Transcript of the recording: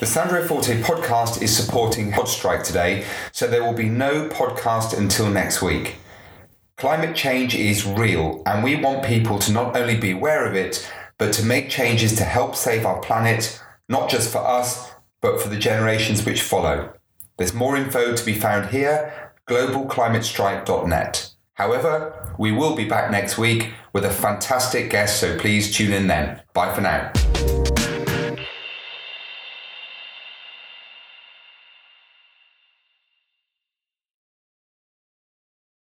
The Sandro Forte podcast is supporting Podstrike today, so there will be no podcast until next week. Climate change is real, and we want people to not only be aware of it, but to make changes to help save our planet, not just for us, but for the generations which follow. There's more info to be found here, globalclimatestrike.net. However, we will be back next week with a fantastic guest, so please tune in then. Bye for now.